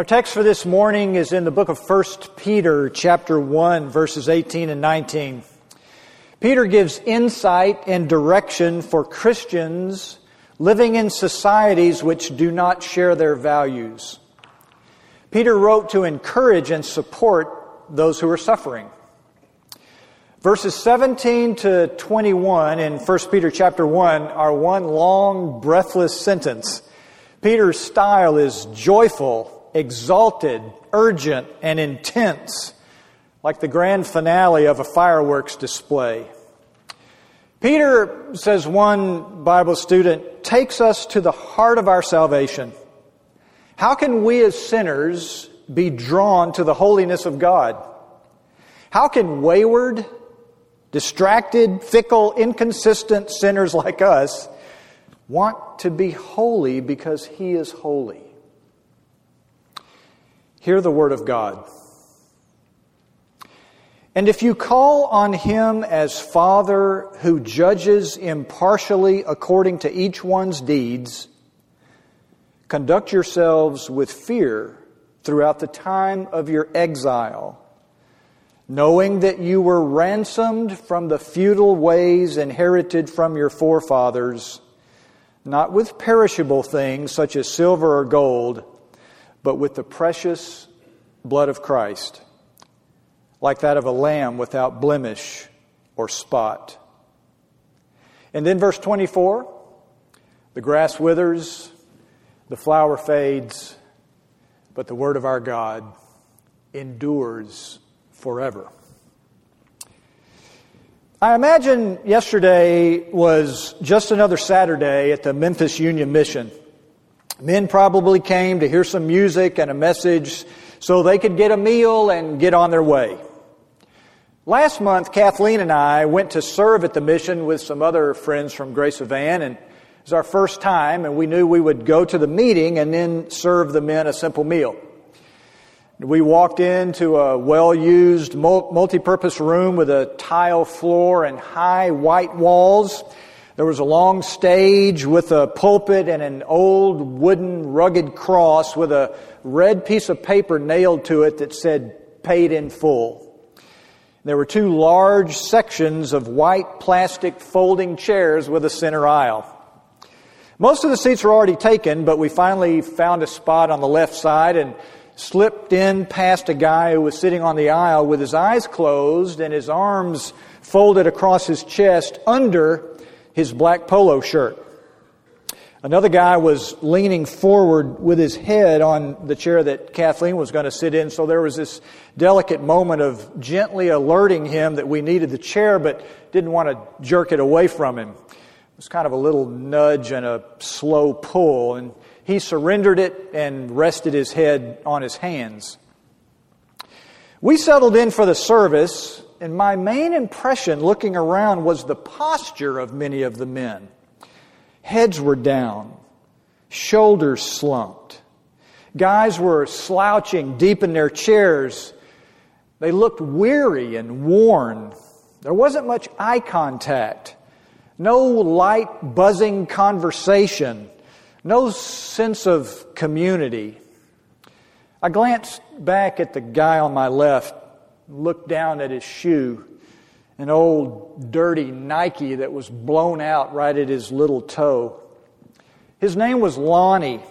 Our text for this morning is in the book of 1 Peter, chapter 1, verses 18 and 19. Peter gives insight and direction for Christians living in societies which do not share their values. Peter wrote to encourage and support those who are suffering. Verses 17 to 21 in 1 Peter chapter 1 are one long, breathless sentence. Peter's style is joyful exalted, urgent, and intense, like the grand finale of a fireworks display. Peter, says one Bible student, takes us to the heart of our salvation. How can we as sinners be drawn to the holiness of God? How can wayward, distracted, fickle, inconsistent sinners like us want to be holy because He is holy? Hear the word of God. And if you call on him as Father who judges impartially according to each one's deeds, conduct yourselves with fear throughout the time of your exile, knowing that you were ransomed from the futile ways inherited from your forefathers, not with perishable things such as silver or gold but with the precious blood of Christ, like that of a lamb without blemish or spot. And then verse 24 the grass withers, the flower fades, but the word of our God endures forever. I imagine yesterday was just another Saturday at the Memphis Union Mission. Men probably came to hear some music and a message so they could get a meal and get on their way. Last month, Kathleen and I went to serve at the mission with some other friends from Grace of Anne, and it was our first time, and we knew we would go to the meeting and then serve the men a simple meal. We walked into a well used, multi purpose room with a tile floor and high white walls. There was a long stage with a pulpit and an old wooden rugged cross with a red piece of paper nailed to it that said paid in full. There were two large sections of white plastic folding chairs with a center aisle. Most of the seats were already taken, but we finally found a spot on the left side and slipped in past a guy who was sitting on the aisle with his eyes closed and his arms folded across his chest under his black polo shirt. Another guy was leaning forward with his head on the chair that Kathleen was going to sit in, so there was this delicate moment of gently alerting him that we needed the chair, but didn't want to jerk it away from him. It was kind of a little nudge and a slow pull, and he surrendered it and rested his head on his hands. We settled in for the service, and my main impression looking around was the posture of many of the men. Heads were down, shoulders slumped. Guys were slouching deep in their chairs. They looked weary and worn. There wasn't much eye contact, no light, buzzing conversation, no sense of community. I glanced back at the guy on my left looked down at his shoe, an old dirty Nike that was blown out right at his little toe. His name was Lonnie.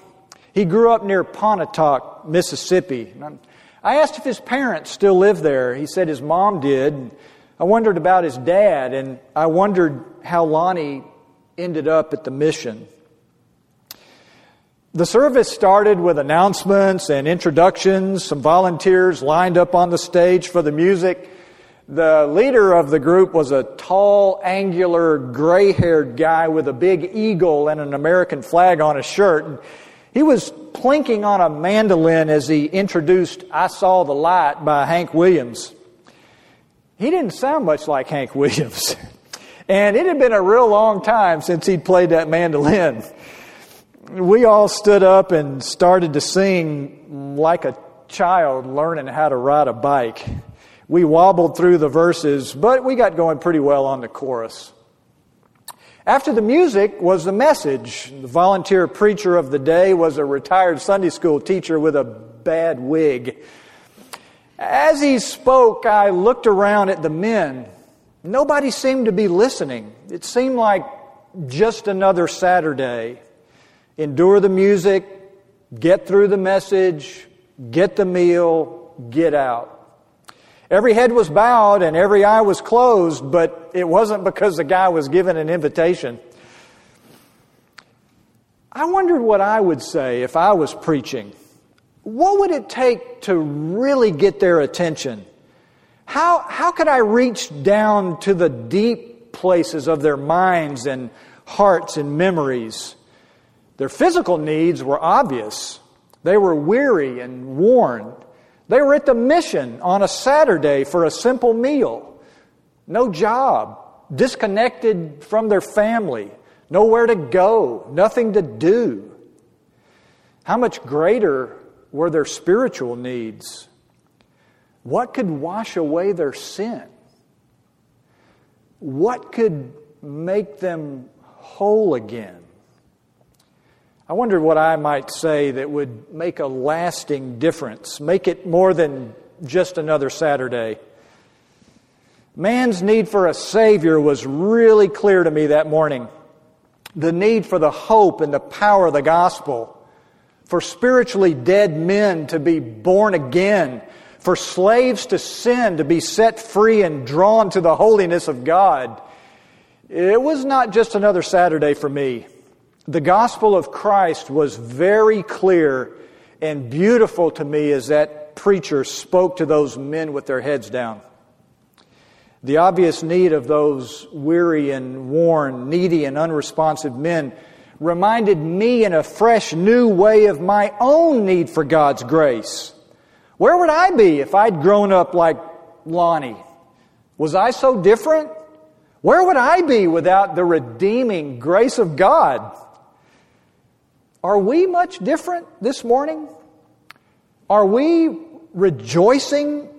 He grew up near Pontotoc, Mississippi. I asked if his parents still lived there. He said his mom did. I wondered about his dad, and I wondered how Lonnie ended up at the mission. The service started with announcements and introductions, some volunteers lined up on the stage for the music. The leader of the group was a tall, angular, gray haired guy with a big eagle and an American flag on his shirt. He was plinking on a mandolin as he introduced I Saw the Light by Hank Williams. He didn't sound much like Hank Williams. And it had been a real long time since he'd played that mandolin we all stood up and started to sing like a child learning how to ride a bike. We wobbled through the verses, but we got going pretty well on the chorus. After the music was the message. The volunteer preacher of the day was a retired Sunday school teacher with a bad wig. As he spoke, I looked around at the men. Nobody seemed to be listening. It seemed like just another Saturday. Endure the music, get through the message, get the meal, get out. Every head was bowed and every eye was closed, but it wasn't because the guy was given an invitation. I wondered what I would say if I was preaching. What would it take to really get their attention? How, how could I reach down to the deep places of their minds and hearts and memories? Their physical needs were obvious. They were weary and worn. They were at the mission on a Saturday for a simple meal. No job, disconnected from their family, nowhere to go, nothing to do. How much greater were their spiritual needs? What could wash away their sin? What could make them whole again? I wonder what I might say that would make a lasting difference, make it more than just another Saturday. Man's need for a Savior was really clear to me that morning. The need for the hope and the power of the gospel, for spiritually dead men to be born again, for slaves to sin to be set free and drawn to the holiness of God. It was not just another Saturday for me the gospel of Christ was very clear and beautiful to me as that preacher spoke to those men with their heads down. The obvious need of those weary and worn, needy and unresponsive men reminded me in a fresh new way of my own need for God's grace. Where would I be if I'd grown up like Lonnie? Was I so different? Where would I be without the redeeming grace of God? Are we much different this morning? Are we rejoicing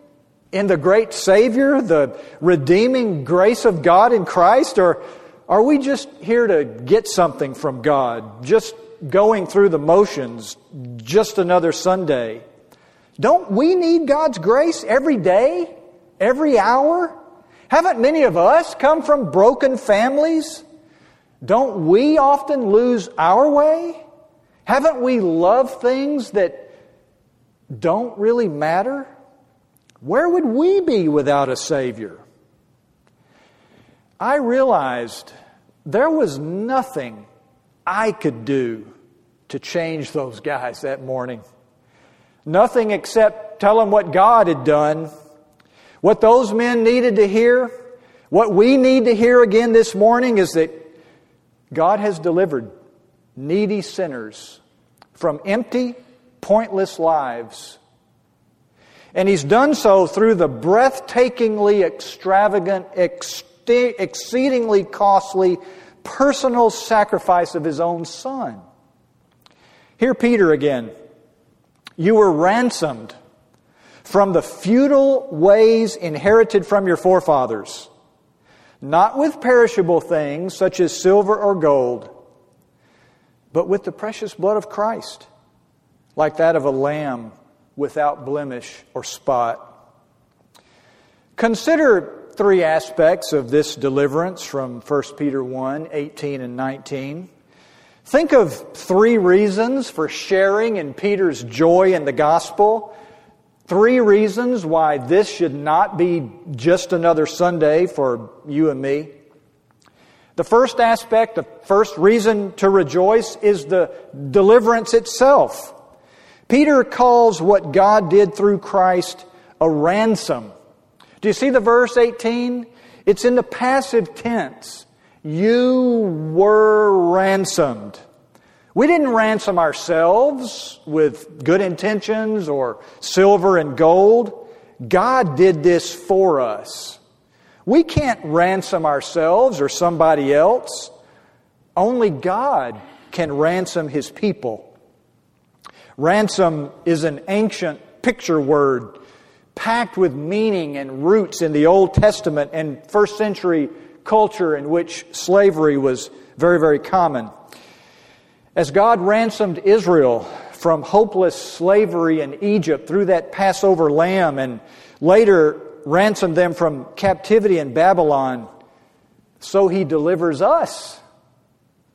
in the great Savior, the redeeming grace of God in Christ? Or are we just here to get something from God, just going through the motions, just another Sunday? Don't we need God's grace every day, every hour? Haven't many of us come from broken families? Don't we often lose our way? Haven't we loved things that don't really matter? Where would we be without a Savior? I realized there was nothing I could do to change those guys that morning. Nothing except tell them what God had done, what those men needed to hear. What we need to hear again this morning is that God has delivered needy sinners from empty, pointless lives. And he's done so through the breathtakingly extravagant, exceedingly costly personal sacrifice of his own son. Here, Peter again. You were ransomed from the futile ways inherited from your forefathers, not with perishable things such as silver or gold but with the precious blood of Christ, like that of a lamb without blemish or spot. Consider three aspects of this deliverance from 1 Peter 1 18 and 19. Think of three reasons for sharing in Peter's joy in the gospel. Three reasons why this should not be just another Sunday for you and me. The first aspect, the first reason to rejoice is the deliverance itself. Peter calls what God did through Christ a ransom. Do you see the verse 18? It's in the passive tense. You were ransomed. We didn't ransom ourselves with good intentions or silver and gold. God did this for us. We can't ransom ourselves or somebody else. Only God can ransom his people. Ransom is an ancient picture word packed with meaning and roots in the Old Testament and first century culture in which slavery was very, very common. As God ransomed Israel from hopeless slavery in Egypt through that Passover lamb and later ransomed them from captivity in Babylon, so he delivers us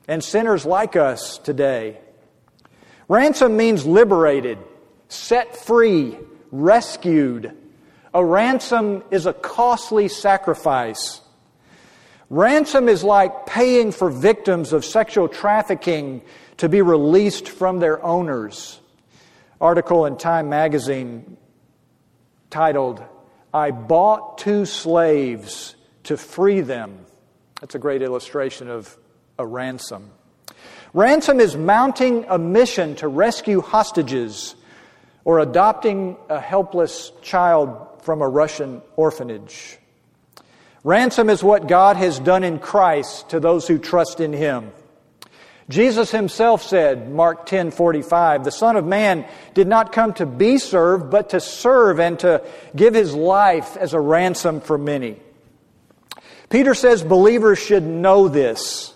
and sinners like us today. Ransom means liberated, set free, rescued. A ransom is a costly sacrifice. Ransom is like paying for victims of sexual trafficking to be released from their owners. Article in Time magazine titled, I bought two slaves to free them. That's a great illustration of a ransom. Ransom is mounting a mission to rescue hostages or adopting a helpless child from a Russian orphanage. Ransom is what God has done in Christ to those who trust in Him. Jesus himself said, Mark 10 45, the Son of Man did not come to be served, but to serve and to give his life as a ransom for many. Peter says believers should know this.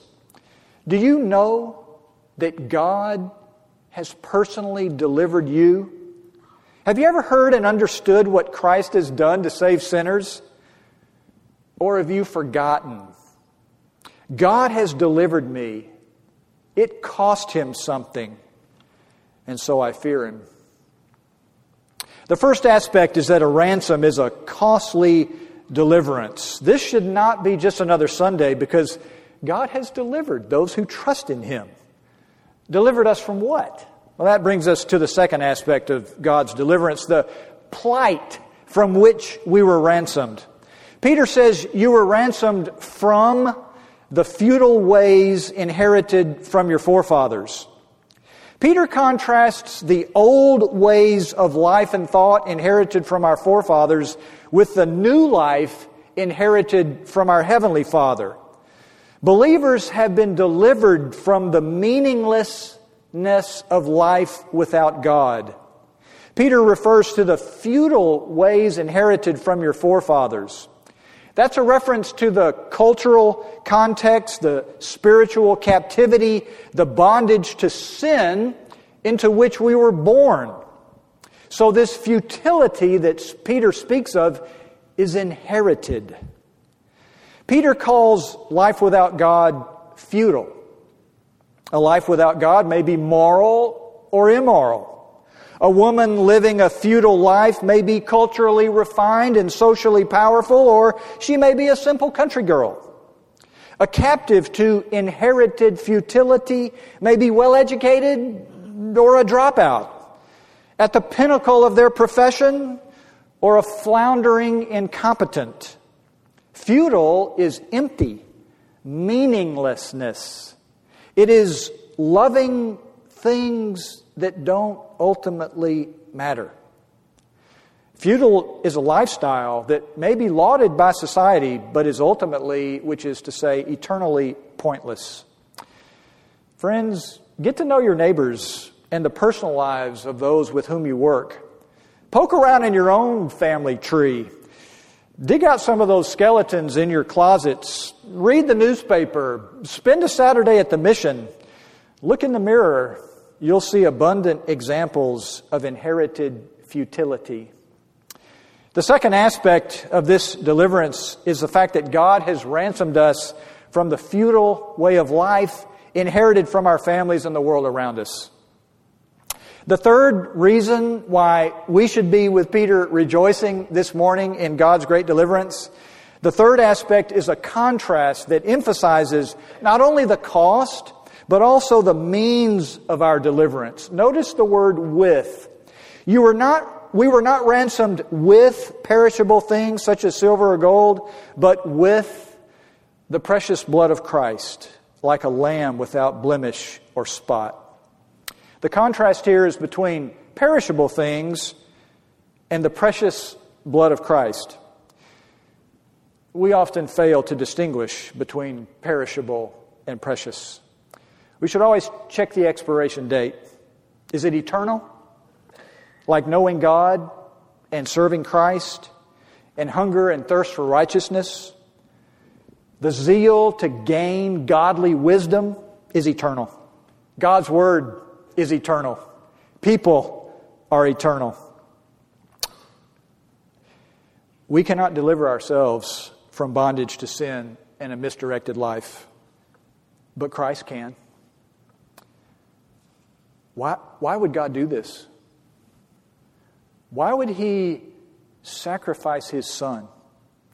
Do you know that God has personally delivered you? Have you ever heard and understood what Christ has done to save sinners? Or have you forgotten? God has delivered me. It cost him something, and so I fear him. The first aspect is that a ransom is a costly deliverance. This should not be just another Sunday because God has delivered those who trust in him. Delivered us from what? Well, that brings us to the second aspect of God's deliverance the plight from which we were ransomed. Peter says, You were ransomed from the futile ways inherited from your forefathers. Peter contrasts the old ways of life and thought inherited from our forefathers with the new life inherited from our Heavenly Father. Believers have been delivered from the meaninglessness of life without God. Peter refers to the futile ways inherited from your forefathers. That's a reference to the cultural context, the spiritual captivity, the bondage to sin into which we were born. So, this futility that Peter speaks of is inherited. Peter calls life without God futile. A life without God may be moral or immoral. A woman living a futile life may be culturally refined and socially powerful, or she may be a simple country girl. A captive to inherited futility may be well educated or a dropout. At the pinnacle of their profession or a floundering incompetent. Futile is empty, meaninglessness. It is loving things that don't ultimately matter. Futile is a lifestyle that may be lauded by society, but is ultimately, which is to say, eternally pointless. Friends, get to know your neighbors and the personal lives of those with whom you work. Poke around in your own family tree. Dig out some of those skeletons in your closets. Read the newspaper. Spend a Saturday at the mission. Look in the mirror you'll see abundant examples of inherited futility. The second aspect of this deliverance is the fact that God has ransomed us from the futile way of life inherited from our families and the world around us. The third reason why we should be with Peter rejoicing this morning in God's great deliverance, the third aspect is a contrast that emphasizes not only the cost, but also the means of our deliverance. Notice the word with. You were not, we were not ransomed with perishable things such as silver or gold, but with the precious blood of Christ, like a lamb without blemish or spot. The contrast here is between perishable things and the precious blood of Christ. We often fail to distinguish between perishable and precious. We should always check the expiration date. Is it eternal? Like knowing God and serving Christ and hunger and thirst for righteousness? The zeal to gain godly wisdom is eternal. God's Word is eternal. People are eternal. We cannot deliver ourselves from bondage to sin and a misdirected life, but Christ can. Why, why would God do this? Why would He sacrifice His Son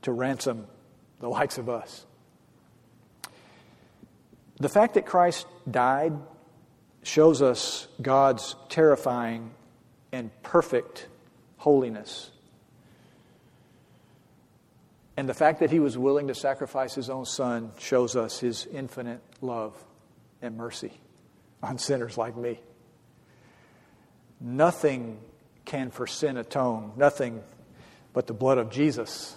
to ransom the likes of us? The fact that Christ died shows us God's terrifying and perfect holiness. And the fact that he was willing to sacrifice his own son shows us his infinite love and mercy on sinners like me. Nothing can for sin atone, nothing but the blood of Jesus.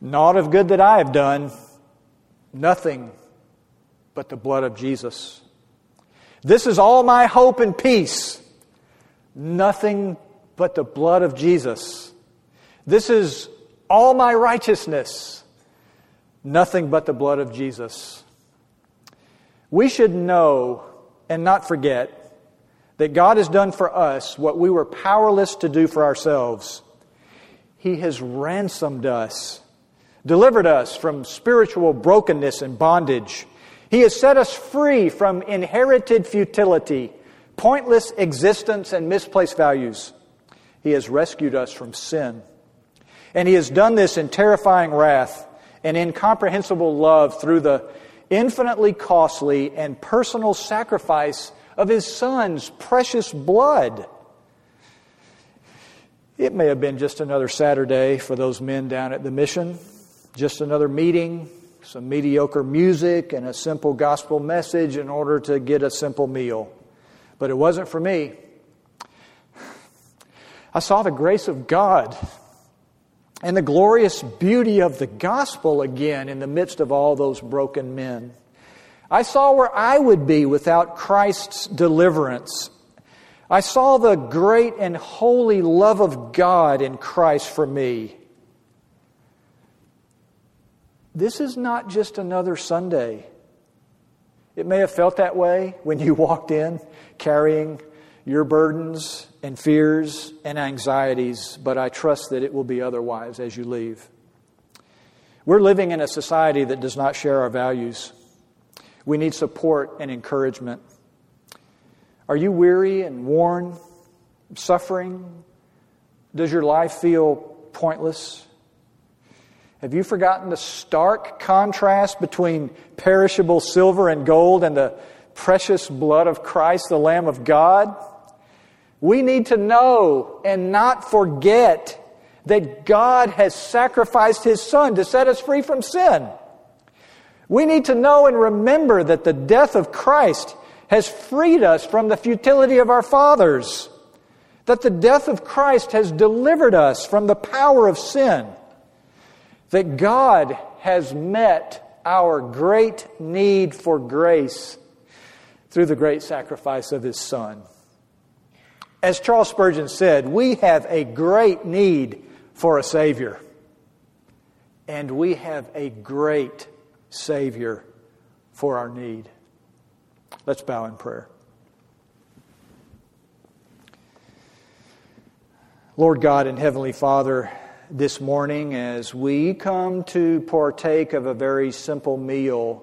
Naught of good that I have done, nothing but the blood of Jesus. This is all my hope and peace. Nothing but the blood of Jesus. This is all my righteousness. Nothing but the blood of Jesus. We should know and not forget that God has done for us what we were powerless to do for ourselves. He has ransomed us, delivered us from spiritual brokenness and bondage he has set us free from inherited futility, pointless existence, and misplaced values. He has rescued us from sin. And He has done this in terrifying wrath and incomprehensible love through the infinitely costly and personal sacrifice of His Son's precious blood. It may have been just another Saturday for those men down at the mission, just another meeting, some mediocre music and a simple gospel message in order to get a simple meal. But it wasn't for me. I saw the grace of God and the glorious beauty of the gospel again in the midst of all those broken men. I saw where I would be without Christ's deliverance. I saw the great and holy love of God in Christ for me. This is not just another Sunday. It may have felt that way when you walked in carrying your burdens and fears and anxieties, but I trust that it will be otherwise as you leave. We're living in a society that does not share our values. We need support and encouragement. Are you weary and worn, suffering? Does your life feel pointless? Have you forgotten the stark contrast between perishable silver and gold and the precious blood of Christ, the Lamb of God? We need to know and not forget that God has sacrificed His Son to set us free from sin. We need to know and remember that the death of Christ has freed us from the futility of our fathers, that the death of Christ has delivered us from the power of sin that God has met our great need for grace through the great sacrifice of His Son. As Charles Spurgeon said, we have a great need for a Savior, and we have a great Savior for our need. Let's bow in prayer. Lord God and Heavenly Father, this morning as we come to partake of a very simple meal,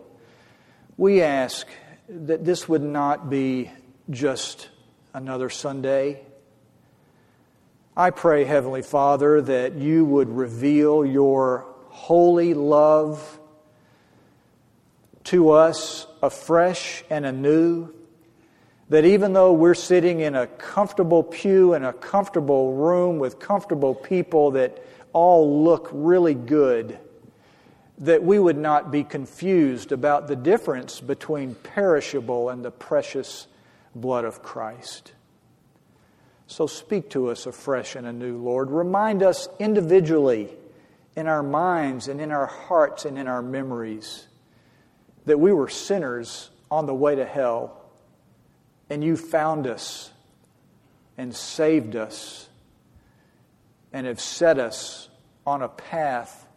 we ask that this would not be just another Sunday. I pray, Heavenly Father, that you would reveal your holy love to us afresh and anew. That even though we're sitting in a comfortable pew in a comfortable room with comfortable people, that all look really good, that we would not be confused about the difference between perishable and the precious blood of Christ. So speak to us afresh and anew, Lord. Remind us individually in our minds and in our hearts and in our memories that we were sinners on the way to hell, and you found us and saved us and have set us on a path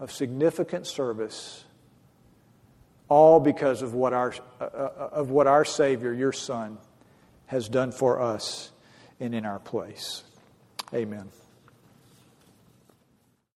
of significant service all because of what our, uh, uh, of what our Savior, your Son, has done for us and in our place. Amen.